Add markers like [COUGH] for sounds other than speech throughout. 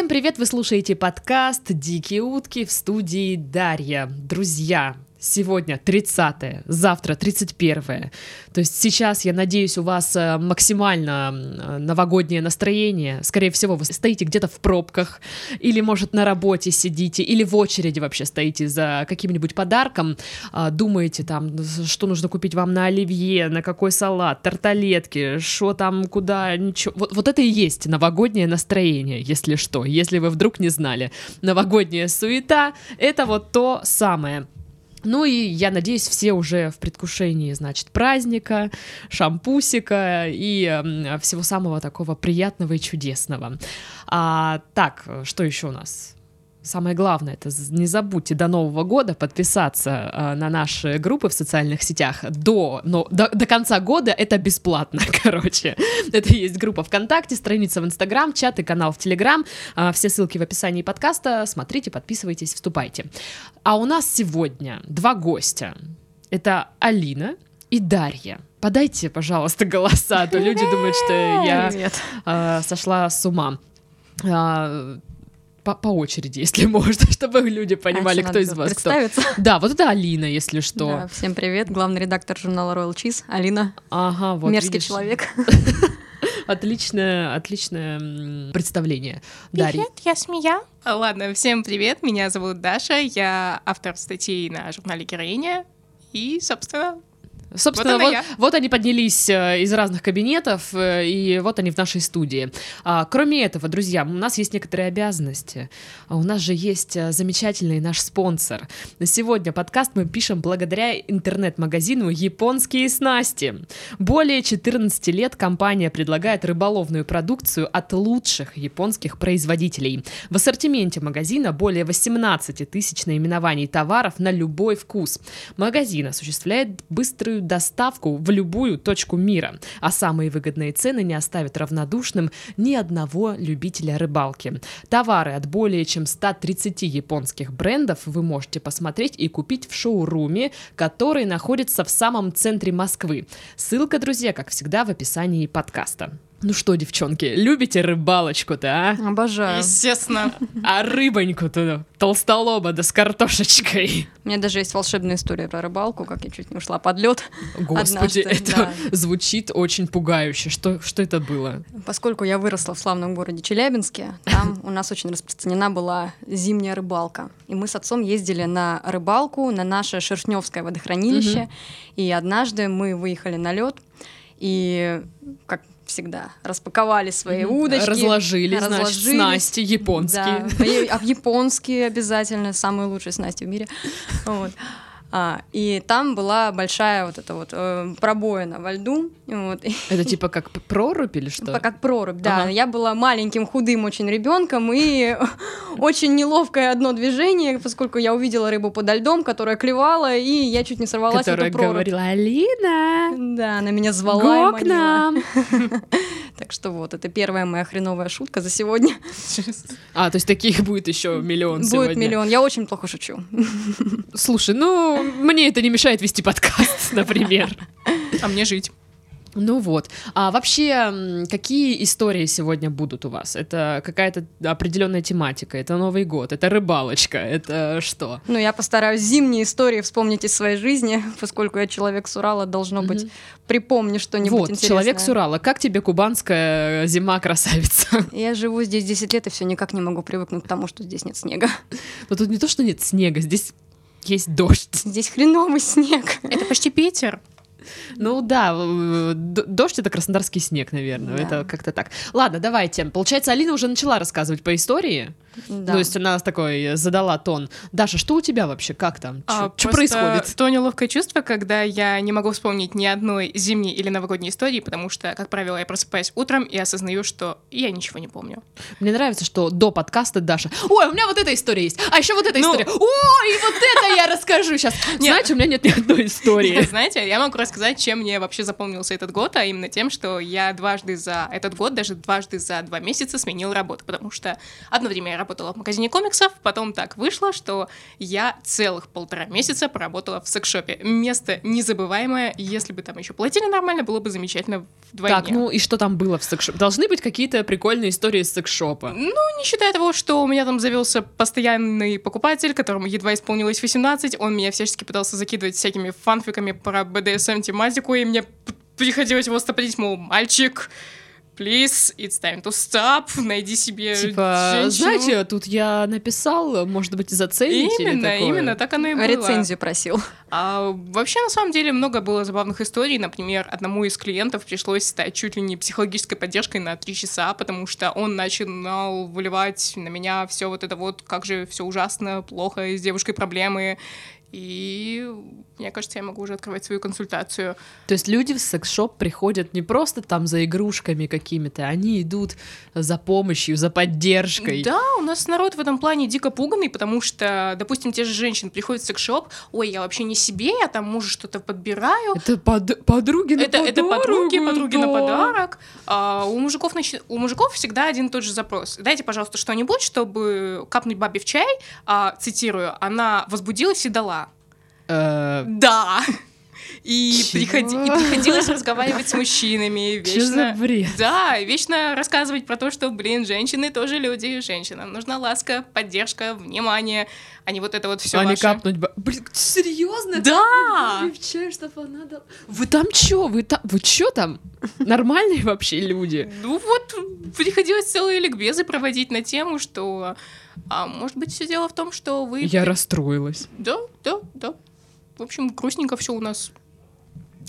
Всем привет! Вы слушаете подкаст «Дикие утки» в студии Дарья. Друзья, Сегодня 30 завтра 31 То есть сейчас, я надеюсь, у вас э, максимально э, новогоднее настроение. Скорее всего, вы стоите где-то в пробках, или, может, на работе сидите, или в очереди вообще стоите за каким-нибудь подарком, а, думаете там, что нужно купить вам на оливье, на какой салат, тарталетки, что там, куда, ничего. Вот, вот это и есть новогоднее настроение, если что, если вы вдруг не знали. Новогодняя суета — это вот то самое. Ну и я надеюсь, все уже в предвкушении, значит, праздника, шампусика и всего самого такого приятного и чудесного. А, так, что еще у нас? Самое главное, это не забудьте до Нового года подписаться э, на наши группы в социальных сетях. До, но, до, до конца года это бесплатно, [LAUGHS] короче. Это есть группа ВКонтакте, страница в Инстаграм, чат и канал в Телеграм. Э, все ссылки в описании подкаста. Смотрите, подписывайтесь, вступайте. А у нас сегодня два гостя. Это Алина и Дарья. Подайте, пожалуйста, голоса, а то люди думают, что я э, сошла с ума. А, по, по очереди, если [LAUGHS] можно, чтобы люди понимали, а кто из вас кто. Да, вот это Алина, если [LAUGHS] что. Да, всем привет, главный редактор журнала Royal Cheese, Алина. Ага, вот Мерзкий видишь. человек. [LAUGHS] Отличное, отличное представление. Привет, Дарья. я Смея. Ладно, всем привет, меня зовут Даша, я автор статей на журнале «Героиня», и, собственно, Собственно, вот, вот, вот они поднялись э, из разных кабинетов, э, и вот они в нашей студии. А, кроме этого, друзья, у нас есть некоторые обязанности. А у нас же есть э, замечательный наш спонсор. На сегодня подкаст мы пишем благодаря интернет-магазину «Японские снасти». Более 14 лет компания предлагает рыболовную продукцию от лучших японских производителей. В ассортименте магазина более 18 тысяч наименований товаров на любой вкус. Магазин осуществляет быструю быструю доставку в любую точку мира, а самые выгодные цены не оставят равнодушным ни одного любителя рыбалки. Товары от более чем 130 японских брендов вы можете посмотреть и купить в шоуруме, который находится в самом центре Москвы. Ссылка, друзья, как всегда, в описании подкаста. Ну что, девчонки, любите рыбалочку-то, а? Обожаю. Естественно. А рыбоньку-то, толстолоба да с картошечкой. У меня даже есть волшебная история про рыбалку, как я чуть не ушла под лед. Господи, Однажды, это да. звучит очень пугающе. Что, что это было? Поскольку я выросла в славном городе Челябинске, там [LAUGHS] у нас очень распространена была зимняя рыбалка. И мы с отцом ездили на рыбалку на наше Шершневское водохранилище. И однажды мы выехали на лед, и как всегда распаковали свои удочки. Разложили, разложили значит, снасти японские. Да, а японские обязательно, самые лучшие снасти в мире. Вот. А, и там была большая вот эта вот э, пробоина во льду. Вот. Это типа [LAUGHS] как прорубь или что? Типа как прорубь, да. Ага. Я была маленьким, худым очень ребенком, и [LAUGHS] очень неловкое одно движение, поскольку я увидела рыбу подо льдом, которая клевала, и я чуть не сорвалась которая в эту прорубь. говорила, Алина! Да, она меня звала Го к нам! [LAUGHS] Так что вот, это первая моя хреновая шутка за сегодня. А, то есть таких будет еще миллион сегодня? Будет миллион. Я очень плохо шучу. Слушай, ну, мне это не мешает вести подкаст, [LAUGHS] например. А мне жить. Ну вот. А вообще, какие истории сегодня будут у вас? Это какая-то определенная тематика, это Новый год, это рыбалочка, это что? Ну, я постараюсь зимние истории вспомнить из своей жизни, [LAUGHS] поскольку я человек с Урала, должно быть, припомню что-нибудь вот, интересное. человек с Урала. Как тебе кубанская зима, красавица? [LAUGHS] Я живу здесь 10 лет и все никак не могу привыкнуть к тому, что здесь нет снега. Но тут не то, что нет снега, здесь есть дождь. Здесь хреновый снег. Это почти Питер. Ну да, дождь это краснодарский снег, наверное. Да. Это как-то так. Ладно, давайте. Получается, Алина уже начала рассказывать по истории. Да. То есть она такой задала тон. Даша, что у тебя вообще? Как там? А, что происходит? То неловкое чувство, когда я не могу вспомнить ни одной зимней или новогодней истории, потому что, как правило, я просыпаюсь утром и осознаю, что я ничего не помню. Мне нравится, что до подкаста Даша. Ой, у меня вот эта история есть. А еще вот эта ну... история. О, и вот это я расскажу сейчас. [LAUGHS] Знаете, у меня нет ни одной истории. Знаете, я могу рассказать, чем мне вообще запомнился этот год, а именно тем, что я дважды за этот год, даже дважды за два месяца сменил работу, потому что одно время я работала в магазине комиксов, потом так вышло, что я целых полтора месяца поработала в секшопе. Место незабываемое, если бы там еще платили нормально, было бы замечательно вдвойне. Так, ну и что там было в секшопе? Должны быть какие-то прикольные истории из секшопа. Ну, не считая того, что у меня там завелся постоянный покупатель, которому едва исполнилось 18, он меня всячески пытался закидывать всякими фанфиками про BDSM-тематику, и мне приходилось его стопорить, мол, мальчик, please, it's time to stop, найди себе Типа, женщину. знаете, тут я написал, может быть, зацените Именно, такое? именно, так оно и было. Рецензию просил. А, вообще, на самом деле, много было забавных историй. Например, одному из клиентов пришлось стать чуть ли не психологической поддержкой на три часа, потому что он начинал выливать на меня все вот это вот, как же все ужасно, плохо, с девушкой проблемы. И мне кажется, я могу уже открывать свою консультацию. То есть люди в секс-шоп приходят не просто там за игрушками какими-то, они идут за помощью, за поддержкой. Да, у нас народ в этом плане дико пуганный, потому что, допустим, те же женщины приходят в секс-шоп, ой, я вообще не себе, я там мужу что-то подбираю, Это под- подруги на это, это подарок, подруги, подруги на да. подарок. А, у, мужиков, начи- у мужиков всегда один и тот же запрос. Дайте, пожалуйста, что-нибудь, чтобы капнуть бабе в чай, а, цитирую, она возбудилась и дала. Э, Да! И, приходи- и приходилось разговаривать с мужчинами. Чё за Вечно... бред? Да, вечно рассказывать про то, что, блин, женщины тоже люди, и женщинам нужна ласка, поддержка, внимание, а не вот это вот все а не ваше. капнуть... ба- Блин, серьезно? Да! Капнуть в чай, чтобы она дала- Вы там чё? Вы там... Вы чё там? Нормальные вообще люди? Ну вот, приходилось целые ликбезы проводить на тему, что... А может быть, все дело в том, что вы... Я расстроилась. Да, да, да. В общем, грустненько все у нас.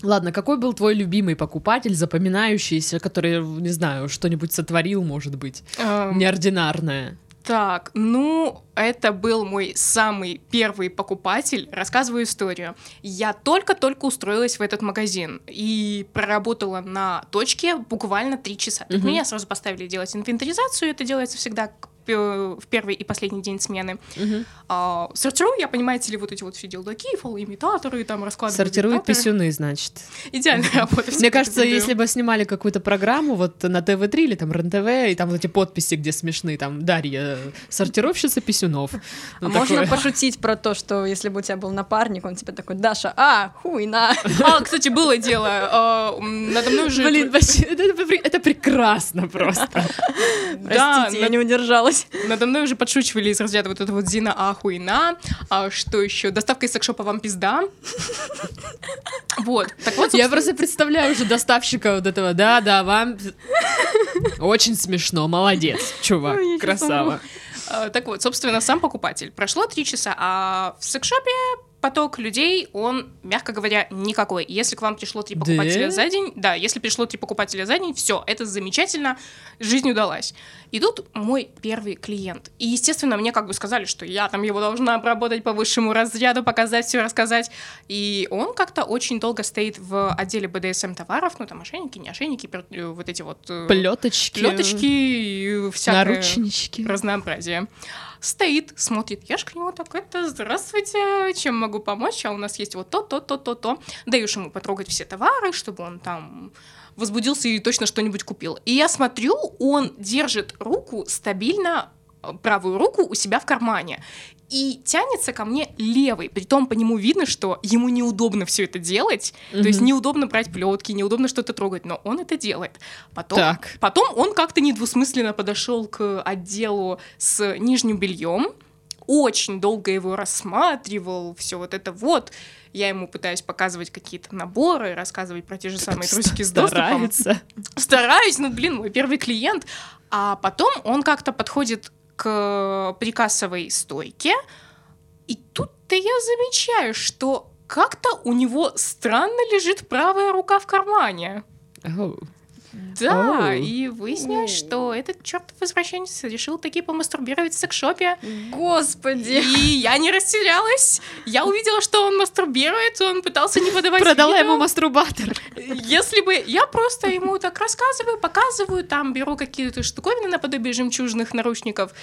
Ладно, какой был твой любимый покупатель, запоминающийся, который, не знаю, что-нибудь сотворил, может быть, Эм, неординарное? Так, ну, это был мой самый первый покупатель. Рассказываю историю. Я только-только устроилась в этот магазин и проработала на точке буквально три часа. Мгм. Меня сразу поставили делать инвентаризацию, это делается всегда к в первый и последний день смены. Мгм. А, сортирую я, понимаете ли, вот эти вот все делдаки, фалоимитаторы, там раскладываю. Сортирует писюны, значит. Идеальная работа. Мне кажется, если бы снимали какую-то программу вот на ТВ-3 или там РЕН-ТВ, и там вот эти подписи, где смешные, там Дарья, сортировщица писюнов. А можно пошутить про то, что если бы у тебя был напарник, он тебе такой, Даша, а, хуйна. А, кстати, было дело. а, Надо мной уже... Блин, вообще, это, прекрасно просто. Да, Простите, я не удержалась. Надо мной уже подшучивали из разряда вот это вот Зина ахуйна. А что еще? Доставка из секшопа вам пизда. Вот. Так вот, Я просто представляю уже доставщика вот этого, да-да, вам очень смешно, молодец, чувак, красава. А, Так вот, собственно, сам покупатель. Прошло три часа, а в секшопе поток людей, он, мягко говоря, никакой. Если к вам пришло три Да? покупателя за день, да, если пришло три покупателя за день, все, это замечательно, жизнь удалась. И тут мой первый клиент. И, естественно, мне как бы сказали, что я там его должна обработать по высшему разряду, показать, все рассказать. И он как-то очень долго стоит в отделе BDSM товаров, ну, там, ошейники, не ошейники, э, вот эти вот... э, Плеточки, Плеточки и всякое наручнички. разнообразие. Стоит, смотрит, я ж к нему так, это, здравствуйте, чем могу помочь, а у нас есть вот то, то, то, то, то. Даешь ему потрогать все товары, чтобы он там возбудился и точно что-нибудь купил. И я смотрю, он держит руку стабильно, э, правую руку у себя в кармане. И тянется ко мне левой. Притом по нему видно, что ему неудобно все это делать. То есть неудобно брать плетки, неудобно что-то трогать, но он это делает. Потом, Так. потом он как-то недвусмысленно подошел к отделу с нижним бельем, очень долго его рассматривал, все вот это вот. Я ему пытаюсь показывать какие-то наборы, рассказывать про те же самые трусики с доступом. Стараюсь, ну, блин, мой первый клиент. А потом он как-то подходит к прикассовой стойке, и тут-то я замечаю, что как-то у него странно лежит правая рука в кармане. Оу. Да, Оу. и выяснилось, что этот чертов возвращенец решил таки помастурбировать в секшопе. Господи. И я не растерялась. Я увидела, что он мастурбирует, он пытался не подавать Продала виду. ему мастурбатор. Если бы я просто ему так рассказываю, показываю, там беру какие-то штуковины наподобие жемчужных наручников,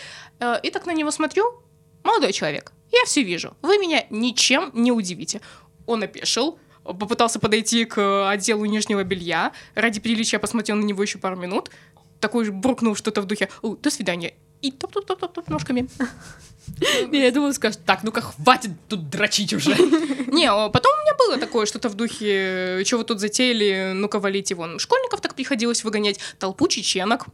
э, и так на него смотрю, молодой человек, я все вижу, вы меня ничем не удивите. Он опешил, попытался подойти к отделу нижнего белья, ради приличия посмотрел на него еще пару минут, такой же буркнул что-то в духе «О, «до свидания», и топ-топ-топ-топ ножками. Не, [LAUGHS] я думала, скажешь, так, ну-ка, хватит тут дрочить уже. [LAUGHS] Не, а потом у меня было такое, что-то в духе, что вы тут затеяли, ну-ка валите вон. Школьников так приходилось выгонять, толпу чеченок.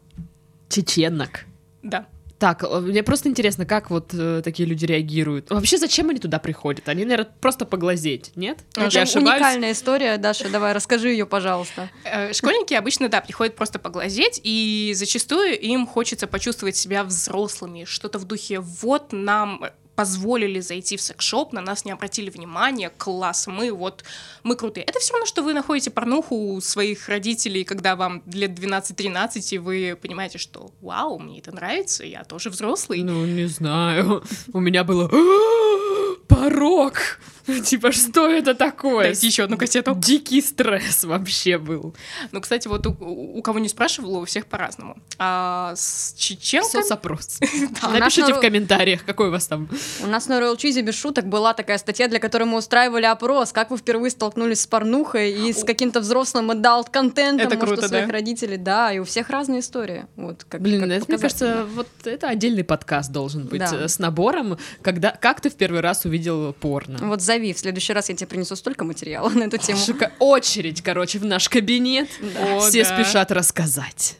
Чеченок. Да. Так, э, мне просто интересно, как вот э, такие люди реагируют. Вообще, зачем они туда приходят? Они, наверное, просто поглазеть, нет? Это Я ошибаюсь? уникальная история, Даша, давай расскажи ее, пожалуйста. Э, Школьники обычно, да, приходят просто поглазеть, и зачастую им хочется почувствовать себя взрослыми, что-то в духе «вот нам позволили зайти в секс-шоп, на нас не обратили внимания, класс, мы вот, мы крутые. Это все равно, что вы находите порнуху у своих родителей, когда вам лет 12-13, и вы понимаете, что вау, мне это нравится, я тоже взрослый. Ну, не знаю. [LAUGHS] У меня было порог. Типа, что это такое? Дайте еще одну кассету. Дикий стресс вообще был. Ну, кстати, вот у, у кого не спрашивала, у всех по-разному. А с чеченками... Соцопрос. [LAUGHS] У нас Напишите на- в комментариях, какой у вас там. У нас на Royal Cheese без шуток была такая статья, для которой мы устраивали опрос, как вы впервые столкнулись с порнухой и с каким-то взрослым адалт-контентом, Это круто, у своих родителей. Да, и у всех разные истории. Вот, как, Блин, это, мне кажется, вот это отдельный подкаст должен быть э, с набором, когда как ты в первый раз увидел порно. Вот зови, в следующий раз я тебе принесу столько материала на эту тему. Шика- Очередь, короче, в наш кабинет. О, Все да. спешат рассказать.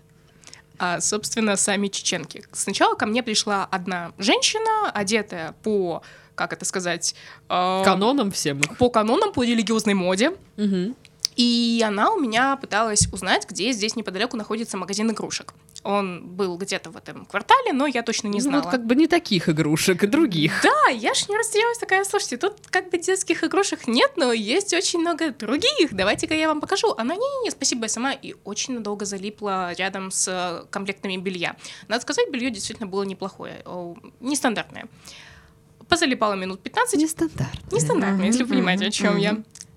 а, собственно, сами чеченки. Сначала ко мне пришла одна женщина, одетая по, как это сказать, э, Каноном всем по канонам, по религиозной моде. Мгм. И она у меня пыталась узнать, где здесь неподалеку находится магазин игрушек. Он был где-то в этом квартале, но я точно не Ну, знала. вот как бы не таких игрушек, других. Да, я ж не растерялась такая, слушайте, тут как бы детских игрушек нет, но есть очень много других, давайте-ка я вам покажу. Она, не-не-не, спасибо, я сама, и очень надолго залипла рядом с э, комплектами белья. Надо сказать, белье действительно было неплохое, нестандартное. Позалипала минут 15, Нестандартно. нестандартно, если вы Мгм, понимаете, о чем я.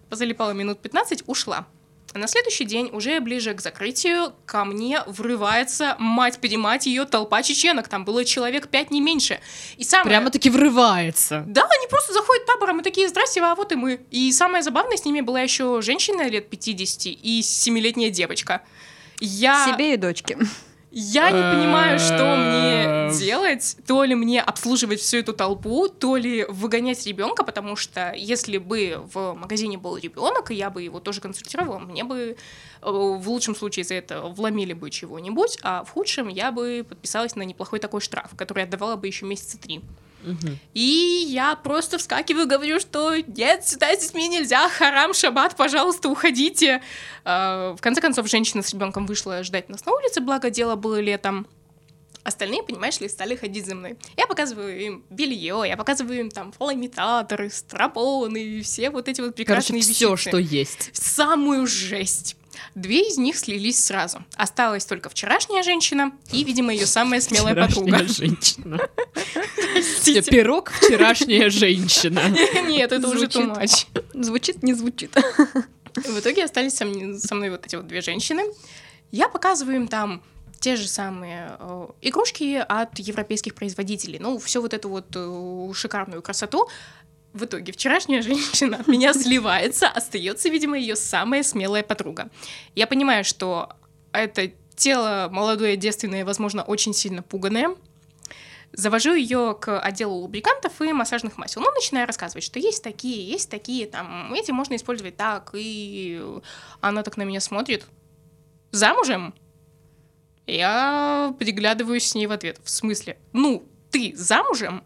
Позалипала минут 15, ушла. А на следующий день, уже ближе к закрытию, ко мне врывается мать-перемать ее толпа чеченок. Там было человек пять, не меньше. И самое... Прямо-таки врывается. Да, они просто заходят табором и такие, здрасте, а вот и мы. И самое забавное, с ними была еще женщина лет 50 и семилетняя девочка. Я... Себе и дочке. Я не понимаю, что Эм. мне делать. То ли мне обслуживать всю эту толпу, то ли выгонять ребенка, потому что если бы в магазине был ребенок, и я бы его тоже консультировала, мне бы э, в лучшем случае за это вломили бы чего-нибудь, а в худшем я бы подписалась на неплохой такой штраф, который отдавала бы еще месяца три. И я просто вскакиваю, говорю, что нет, сюда с детьми нельзя, харам, шаббат, пожалуйста, уходите. А, В конце концов, женщина с ребенком вышла ждать нас на улице, благо дело было летом. Остальные, понимаешь ли, стали ходить за мной. Я показываю им белье, я показываю им там фалоимитаторы, стропоны, все вот эти вот Короче, прекрасные все, вещицы. что есть. Самую жесть. Две из них слились сразу. Осталась только вчерашняя женщина и, видимо, ее самая смелая Вчерашняя подруга. [LAUGHS] женщина. Простите. Пирог вчерашняя женщина. [LAUGHS] Нет, это уже Звучит. much. Звучит, не звучит. В итоге остались со мной, со мной вот эти вот две женщины. Я показываю им там те же самые э, игрушки от европейских производителей. Ну, всю вот эту вот э, шикарную красоту. В итоге вчерашняя [LAUGHS] женщина от меня сливается, остается, видимо, ее самая смелая подруга. Я понимаю, что это тело молодое, девственное, возможно, очень сильно пуганное. Завожу ее к отделу лубрикантов и массажных масел. Ну, начинаю рассказывать, что есть такие, есть такие, там, эти можно использовать так. И она так на меня смотрит. Замужем? Я переглядываюсь с ней в ответ. В смысле? Ну, ты замужем?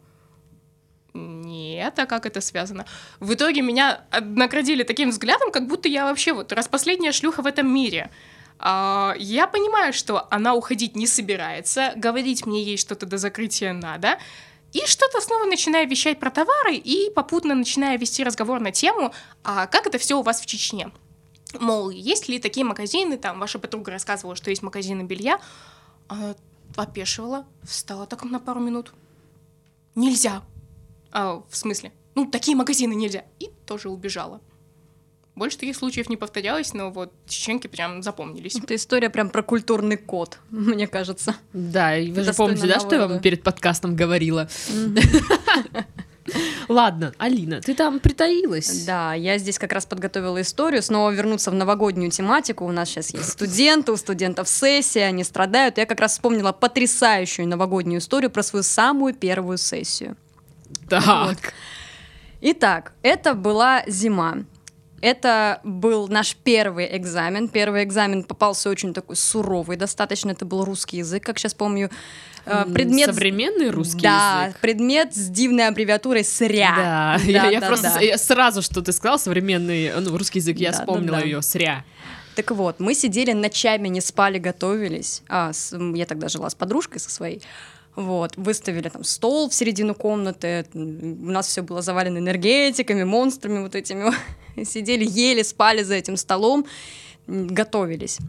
Нет, а как это связано? В итоге меня наградили таким взглядом, как будто я вообще вот распоследняя шлюха в этом мире. А, я понимаю, что она уходить не собирается, говорить мне ей что-то до закрытия надо, и что-то снова начинаю вещать про товары и попутно начинаю вести разговор на тему, а как это все у вас в Чечне? Мол, есть ли такие магазины, там ваша подруга рассказывала, что есть магазины белья, она опешивала, встала так на пару минут. Нельзя. А, в смысле? Ну, такие магазины нельзя. И тоже убежала. Больше таких случаев не повторялось, но вот чеченки прям запомнились. Это история прям про культурный код, [LAUGHS] мне кажется. Да, и вы же Достойно помните, да, что я вам перед подкастом говорила? [LAUGHS] Ладно, Алина, ты там притаилась. Да, я здесь как раз подготовила историю, снова вернуться в новогоднюю тематику. У нас сейчас есть студенты, у студентов сессия, они страдают. Я как раз вспомнила потрясающую новогоднюю историю про свою самую первую сессию. Так. Итак, это была зима. Это был наш первый экзамен. Первый экзамен попался очень такой суровый достаточно. Это был русский язык, как сейчас помню. Э, Предмет... Современный русский да, язык. предмет с дивной аббревиатурой СРЯ. Да, я, я да, просто да. я сразу, что ты сказал, современный ну, русский язык, я Да, да, вспомнила да. ее сря. Так вот, мы сидели ночами, не спали, готовились. А, с- я тогда жила с подружкой со своей. Вот, выставили там стол в середину комнаты, у нас все было завалено энергетиками, монстрами вот этими. [LAUGHS] Сидели, ели, спали за этим столом, готовились.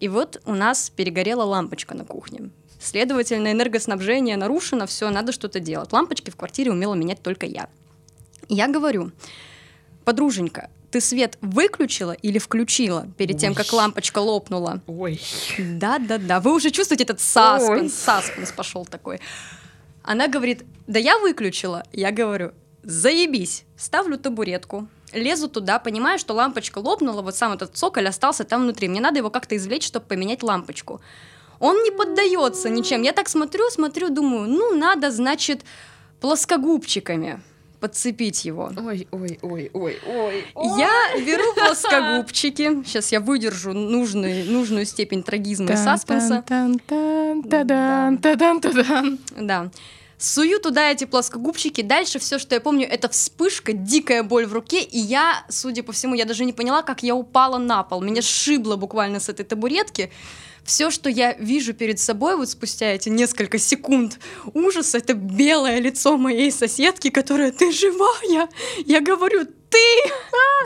И вот у нас перегорела лампочка на кухне. Следовательно, энергоснабжение нарушено, все, надо что-то делать. Лампочки в квартире умела менять только я. И я говорю, подруженька, ты свет выключила или включила перед тем, Ой. как лампочка лопнула? Ой. Да, да, да. Вы уже чувствуете этот саспенс, саспенс пошел такой. Она говорит, да я выключила. Я говорю, заебись. Ставлю табуретку, лезу туда, понимаю, что лампочка лопнула, вот сам этот цоколь остался там внутри. Мне надо его как-то извлечь, чтобы поменять лампочку. Он не поддается ничем. Я так смотрю, смотрю, думаю, ну надо, значит, плоскогубчиками подцепить его. Ой, ой, ой, ой, ой. Я беру плоскогубчики. Сейчас я выдержу нужный, нужную степень трагизма и саспенса. Да. Сую туда эти плоскогубчики. Дальше все, что я помню, это вспышка, дикая боль в руке. И я, судя по всему, я даже не поняла, как я упала на пол. Меня сшибло буквально с этой табуретки. Все, что я вижу перед собой вот спустя эти несколько секунд ужаса, это белое лицо моей соседки, которая «Ты живая?» Я говорю «Ты?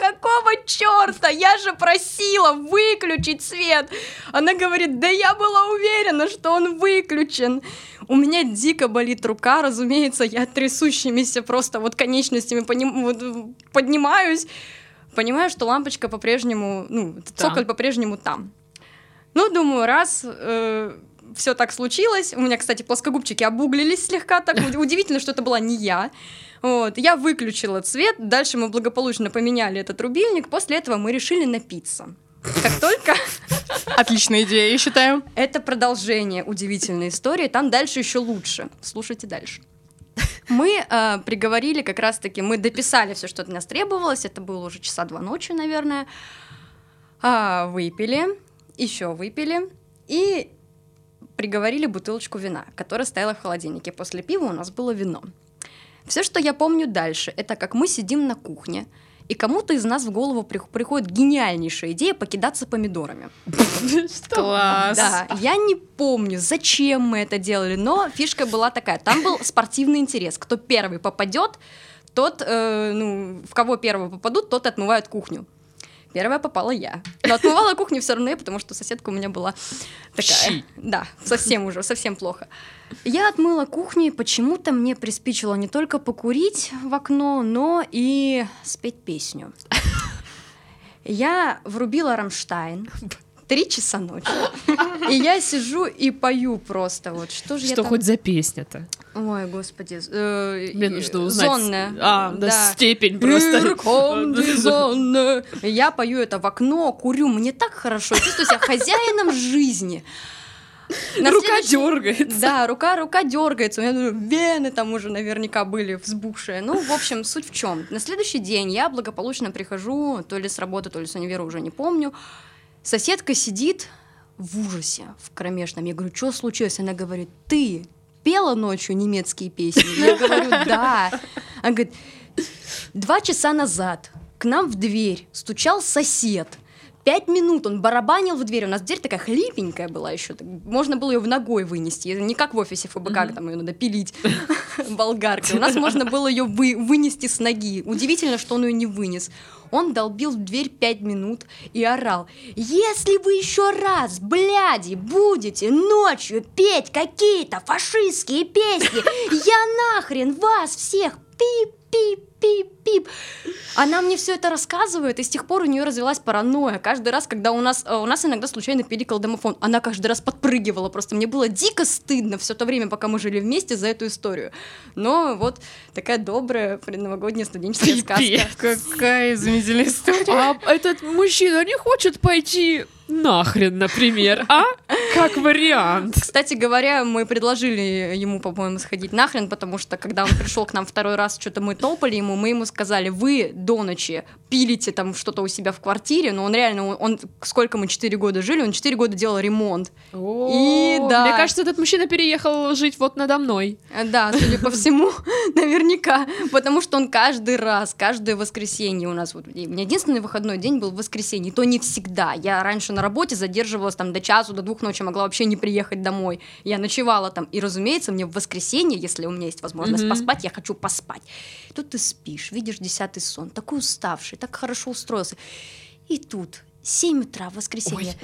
Какого черта? Я же просила выключить свет!» Она говорит «Да я была уверена, что он выключен!» У меня дико болит рука, разумеется, я трясущимися просто вот конечностями поним- вот, поднимаюсь, понимаю, что лампочка по-прежнему, ну, цоколь по-прежнему там. Ну, думаю, раз все так случилось, у меня, кстати, плоскогубчики обуглились слегка, так уд- удивительно, что это была не я. Вот, я выключила цвет, дальше мы благополучно поменяли этот рубильник, после этого мы решили напиться. Как только [LAUGHS] Отличная идея, я считаю. это продолжение удивительной истории, там дальше еще лучше. Слушайте дальше. Мы э, приговорили как раз-таки, мы дописали все, что от нас требовалось, это было уже часа два ночи, наверное. А, выпили, еще выпили и приговорили бутылочку вина, которая стояла в холодильнике. После пива у нас было вино. Все, что я помню дальше, это как мы сидим на кухне, и кому-то из нас в голову при- приходит гениальнейшая идея покидаться помидорами. Класс. Да, я не помню, зачем мы это делали, но фишка была такая. Там был спортивный интерес. Кто первый попадет, тот, э, ну, в кого первого попадут, тот отмывает кухню. Первая попала я. Но отмывала кухню все равно я, потому что соседка у меня была такая. Щи. Да, совсем уже, совсем плохо. Я отмыла кухню, и почему-то мне приспичило не только покурить в окно, но и спеть песню. Я врубила Рамштайн. Три часа ночи. И я сижу и пою просто. Вот что же я Что там- хоть за песня-то? Ой, господи. э, Мне э, нужно узнать. Зонная. А, да, степень просто. Зонная. Я пою это в окно, курю. Мне так хорошо. Чувствую себя хозяином жизни. На Рука следующий- дергается. Да, рука, рука дергается. У меня ну, вены там уже наверняка были взбухшие. Ну, в общем, суть в чем. На следующий день я благополучно прихожу, то ли с работы, то ли с универа, уже не помню. Соседка сидит в ужасе, в кромешном. Я говорю, что случилось? Она говорит, ты пела ночью немецкие песни? Я говорю, да. Она говорит, два часа назад к нам в дверь стучал сосед. Пять минут он барабанил в дверь. У нас дверь такая хлипенькая была еще. Можно было ее в ногой вынести. Не как в офисе ФБК, там ее надо пилить [LAUGHS] болгаркой. У нас можно было ее вы- вынести с ноги. Удивительно, что он ее не вынес. Он долбил в дверь пять минут и орал. Если вы еще раз, бляди, будете ночью петь какие-то фашистские песни, я нахрен вас всех пип пип-пип-пип. Она мне все это рассказывает, и с тех пор у нее развилась паранойя. Каждый раз, когда у нас, э, у нас иногда случайно пиликал домофон, она каждый раз подпрыгивала. Просто мне было дико стыдно все то время, пока мы жили вместе, за эту историю. Но вот такая добрая предновогодняя студенческая Пипец. сказка. Какая изумительная история. А этот мужчина не хочет пойти нахрен, например, а? Как вариант. Кстати говоря, мы предложили ему, по-моему, сходить нахрен, потому что когда он пришел к нам второй раз, что-то мы топали ему, мы ему сказали, вы до ночи пилите там что-то у себя в квартире, но он реально, он, сколько мы, 4 года жили, он 4 года делал ремонт. И да. Мне кажется, этот мужчина переехал жить вот надо мной. Да, судя по всему, [LAUGHS] наверняка, потому что он каждый раз, каждое воскресенье у нас, вот, у меня единственный выходной день был в воскресенье, и то не всегда. Я раньше на работе задерживалась там до часу, до двух ночи, могла вообще не приехать домой. Я ночевала там, и, разумеется, мне в воскресенье, если у меня есть возможность поспать, я хочу поспать. Тут ты спишь, видишь десятый сон, такой уставший, так хорошо устроился. И тут 7 утра в воскресенье.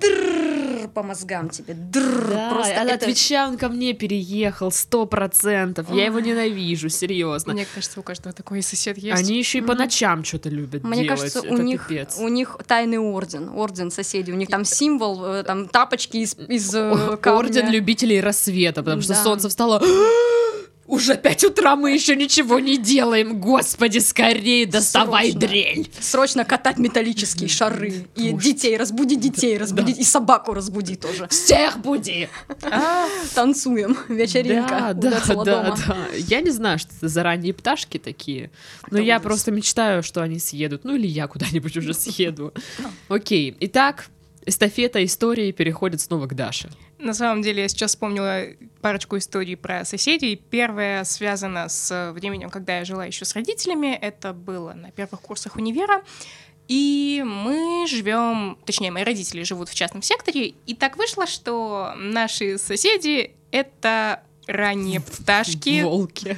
Дрррр по мозгам тебе. Дрррр. Да, Просто а это- отвечай, он ко мне переехал, сто процентов. Я его ненавижу, серьезно. Мне кажется, у каждого такой сосед есть. Они еще и по ночам что-то любят Мне делать. кажется, Это у них, пипец. у них тайный орден, орден соседей. У них там символ, э, там тапочки из, из э, камня. Орден любителей рассвета, потому что Да. солнце встало. Уже пять утра мы еще ничего не делаем. Господи, скорее доставай Срочно. дрель. Срочно катать металлические шары. И детей, разбуди детей, разбуди. И собаку разбуди тоже. Всех буди. А, Танцуем. Вечеринка. Да, да, да, дома. да. Я не знаю, что это за ранние пташки такие, но Это я ужас. просто мечтаю, что они съедут. Ну или я куда-нибудь уже съеду. [LAUGHS] Окей, итак, эстафета истории переходит снова к Даше. На самом деле, я сейчас вспомнила парочку историй про соседей. Первая связана с временем, когда я жила еще с родителями. Это было на первых курсах универа. И мы живем, точнее, мои родители живут в частном секторе. И так вышло, что наши соседи — это ранние пташки. Волки.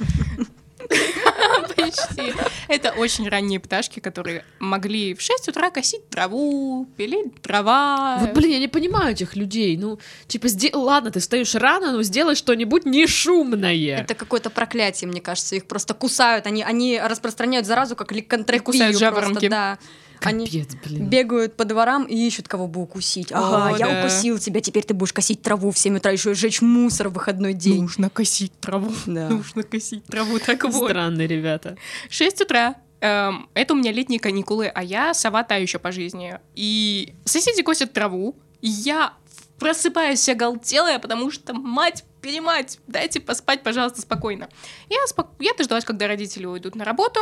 Почти. Это очень ранние пташки, которые могли в 6 утра косить траву, пилить дрова. Вот, блин, я не понимаю этих людей. Ну, типа, сде- ладно, ты встаешь рано, но сделай что-нибудь не шумное. Это какое-то проклятие, мне кажется. Их просто кусают. Они, они распространяют заразу, как ликантропию. кусают просто, жаворонки. Да. Они Капец, блин. бегают по дворам и ищут, кого бы укусить. Ага, О, я да. укусил тебя, теперь ты будешь косить траву в 7 утра, еще и сжечь мусор в выходной день. Нужно косить траву. Да. Нужно косить траву. Так вот. Странные ребята. 6 утра. Эм, это у меня летние каникулы, а я сова та еще по жизни. И соседи косят траву. и Я просыпаюсь вся оголтелая, потому что мать перемать, дайте поспать, пожалуйста, спокойно. Я, спок... я дождалась, когда родители уйдут на работу,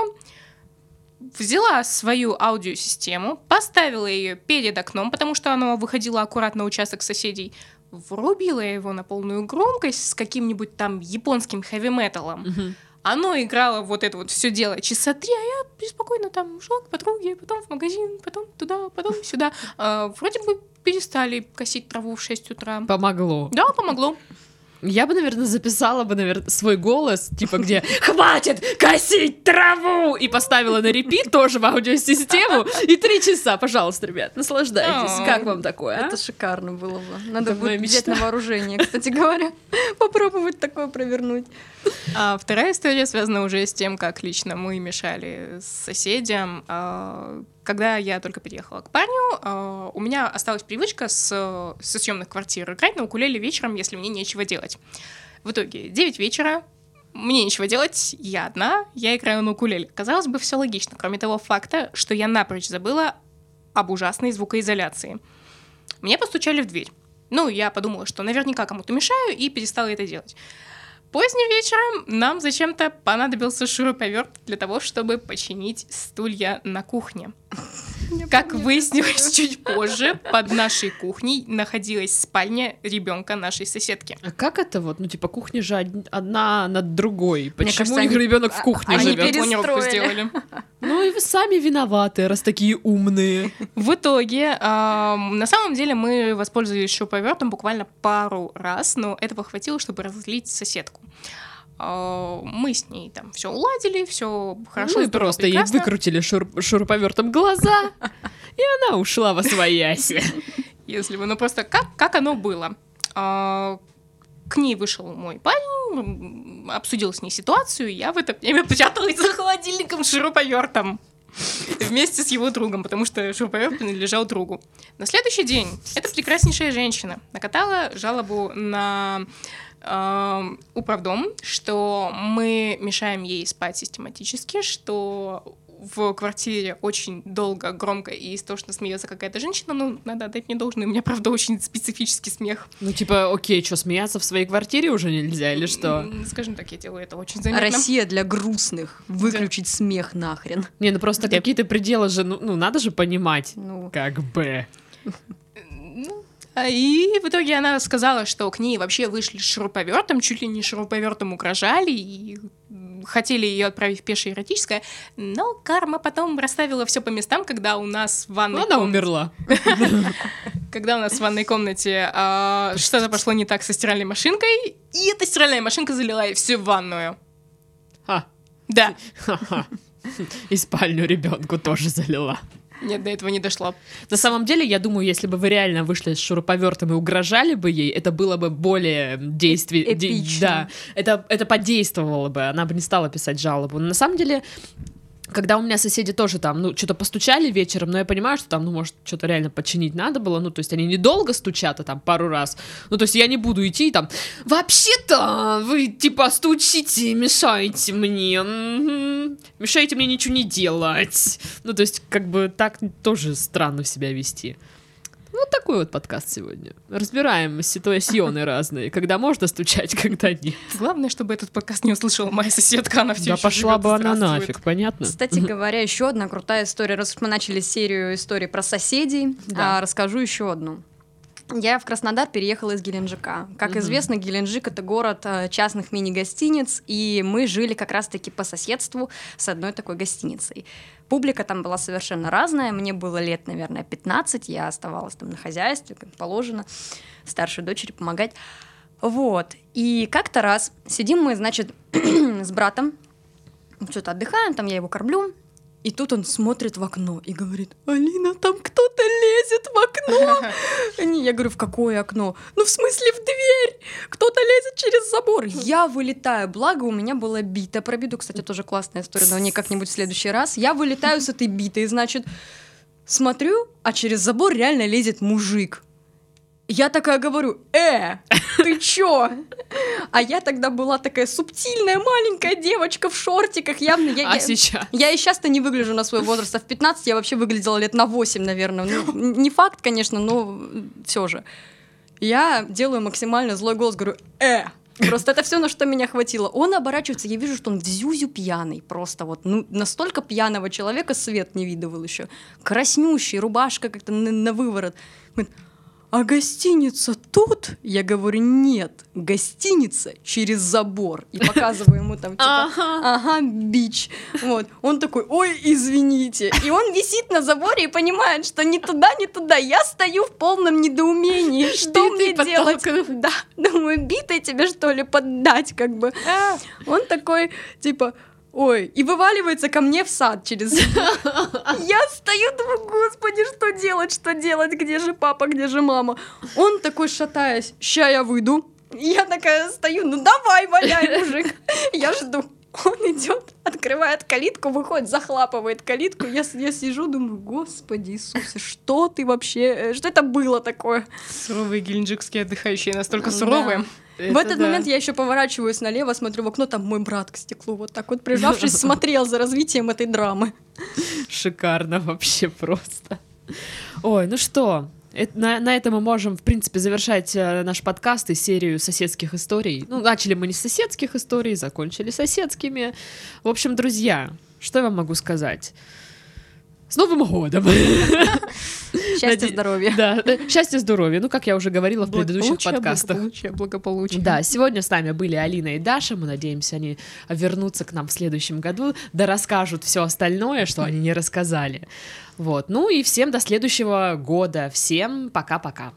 взяла свою аудиосистему, поставила ее перед окном, потому что оно выходило аккуратно на участок соседей, врубила его на полную громкость с каким-нибудь там японским хэви-металом. Мгм. Оно играло вот это вот все дело часа три, а я беспокойно там шла к подруге, потом в магазин, потом туда, потом сюда. А, вроде бы перестали косить траву в 6 утра. Помогло. Да, помогло. Я бы, наверное, записала бы, наверное, свой голос, типа где «Хватит косить траву!» и поставила на репит тоже в аудиосистему. И три часа, пожалуйста, ребят, наслаждайтесь. Как вам такое, а? Это шикарно было бы. Надо будет взять на вооружение, кстати говоря. [LAUGHS] Попробовать такое провернуть. А вторая история связана уже с тем, как лично мы мешали соседям. Когда я только переехала к парню, а, у меня осталась привычка с, со съемных квартир играть на укулеле вечером, если мне нечего делать. В итоге 9 вечера, мне нечего делать, я одна, я играю на укулеле. Казалось бы, все логично, кроме того факта, что я напрочь забыла об ужасной звукоизоляции. Мне постучали в дверь. Ну, я подумала, что наверняка кому-то мешаю, и перестала это делать. Поздним вечером нам зачем-то понадобился шуруповерт для того, чтобы починить стулья на кухне. Как выяснилось [LAUGHS] чуть позже, под нашей кухней находилась спальня ребенка нашей соседки. А как это вот? Ну, типа, кухня же од- одна над другой. Почему у них они- ребенок в а- кухне они живет? планировку перестроили. сделали. [LAUGHS] Ну и вы сами виноваты, раз такие умные. В итоге, на самом деле, мы воспользовались шуруповертом буквально пару раз, но этого хватило, чтобы разлить соседку. А, Мы с ней там все уладили, все хорошо. ну и просто ей прекрасно. выкрутили шур- шуруповертом глаза, [LAUGHS] и она ушла во свояси. если бы, ну просто как, как оно было. А, к ней вышел мой парень, обсудил с ней ситуацию, я в это время пряталась за с шуруповертом вместе с его другом, потому что шуруповерт принадлежал другу. На следующий день эта прекраснейшая женщина накатала жалобу на управдом, что мы мешаем ей спать систематически, что в квартире очень долго, громко и истошно смеется какая-то женщина, ну, надо отдать мне должное, у меня, правда, очень специфический смех. Ну, типа, окей, что, смеяться в своей квартире уже нельзя или что? Скажем так, я делаю это очень заметно. Россия для грустных. Выключить смех нахрен. Не, ну просто Да. какие-то пределы же, ну, ну, надо же понимать, Ну, как бы. А И в итоге она сказала, что к ней вообще вышли с шуруповертом, чуть ли не шуруповертом угрожали и хотели ее отправить в пешее эротическое, но карма потом расставила все по местам, когда у нас в ванной Ну, она комнате- умерла. [LAUGHS] когда у нас в ванной комнате а, что-то пошло не так со стиральной машинкой, и эта стиральная машинка залила ей всю ванную. Ха. Да. [LAUGHS] И спальню ребенку тоже залила. Нет, до этого не дошло. На самом деле, я думаю, если бы вы реально вышли с шуруповертом и угрожали бы ей, это было бы более действие... де- Эпично. Да, это, это подействовало бы, она бы не стала писать жалобу. Но на самом деле, когда у меня соседи тоже там, ну, что-то постучали вечером, но я понимаю, что там, ну, может, что-то реально починить надо было, ну, то есть они недолго стучат, а там пару раз, ну, то есть я не буду идти и там, вообще-то вы, типа, стучите, мешаете мне, мешаете мне ничего не делать, ну, то есть, как бы, так тоже странно себя вести. Вот такой вот подкаст сегодня. Разбираем ситуационы разные, когда можно стучать, когда нет. Главное, чтобы этот подкаст не услышала моя соседка, она все Да пошла бы она нафиг, понятно? Кстати говоря, еще одна крутая история. Раз уж мы начали серию историй про соседей, Да. а, расскажу еще одну. Я в Краснодар переехала из Геленджика. Как Мгм. известно, Геленджик это город э, частных мини-гостиниц, и мы жили как раз-таки по соседству с одной такой гостиницей. Публика там была совершенно разная. Мне было лет, наверное, 15. Я оставалась там на хозяйстве, как положено, старшей дочери помогать. Вот. И как-то раз сидим мы, значит, [CLEARS THROAT] с братом, что-то отдыхаем, там я его кормлю, и тут он смотрит в окно и говорит, Алина, там кто-то лезет в окно. [LAUGHS] Не, Я говорю, в какое окно? Ну, в смысле, в дверь. Кто-то лезет через забор. Я вылетаю, благо у меня была бита. Про биту, кстати, тоже классная история, но не как-нибудь в следующий раз. Я вылетаю с этой битой, значит, смотрю, а через забор реально лезет мужик. Я такая говорю, э, ты чё? А я тогда была такая субтильная маленькая девочка в шортиках, явно. Я, А я- сейчас? я и сейчас-то не выгляжу на свой возраст, а в 15 я вообще выглядела лет на 8, наверное. Ну, не факт, конечно, но все же. Я делаю максимально злой голос, говорю, э, Просто это все, на что меня хватило. Он оборачивается, я вижу, что он в зюзю пьяный. Просто вот, ну, настолько пьяного человека свет не видывал еще. Краснющий, рубашка как-то на, на выворот. Говорит, а гостиница тут? Я говорю, нет, гостиница через забор. И [LAUGHS] показываю ему там, типа, Ага. ага, бич. Вот. Он такой, ой, извините. И он висит на заборе и понимает, что ни туда, ни туда. Я стою в полном недоумении. [LAUGHS] Что мне делать? Да, думаю, битой тебе что ли поддать, как бы. Он такой, типа, ой, и вываливается ко мне в сад через... [LAUGHS] Я стою, думаю, господи, что делать, что делать, где же папа, где же мама? Он такой, шатаясь, ща я выйду. Я такая стою, ну давай, валяй, мужик. [LAUGHS] Я жду. Он идет, открывает калитку, выходит, захлапывает калитку. Я, я сижу, думаю, господи Иисусе, что ты вообще, э, что это было такое? Суровые геленджикские отдыхающие, настолько Да. суровые. в этот момент я еще поворачиваюсь налево, смотрю в окно, там мой брат к стеклу, вот так вот прижавшись, [LAUGHS] смотрел за развитием этой драмы. Шикарно вообще просто. Ой, ну что, это- на, на этом мы можем, в принципе, завершать э, наш подкаст и серию соседских историй. Ну, начали мы не с соседских историй, закончили соседскими. В общем, друзья, что я вам могу сказать? С Новым годом! [LAUGHS] Счастья, здоровья. Да, да, счастья, здоровья. Ну, как я уже говорила в предыдущих подкастах. Благополучие, благополучие. Да, сегодня с нами были Алина и Даша. Мы надеемся, они вернутся к нам в следующем году, да расскажут все остальное, что они не рассказали. Вот. Ну и всем до следующего года. Всем пока-пока.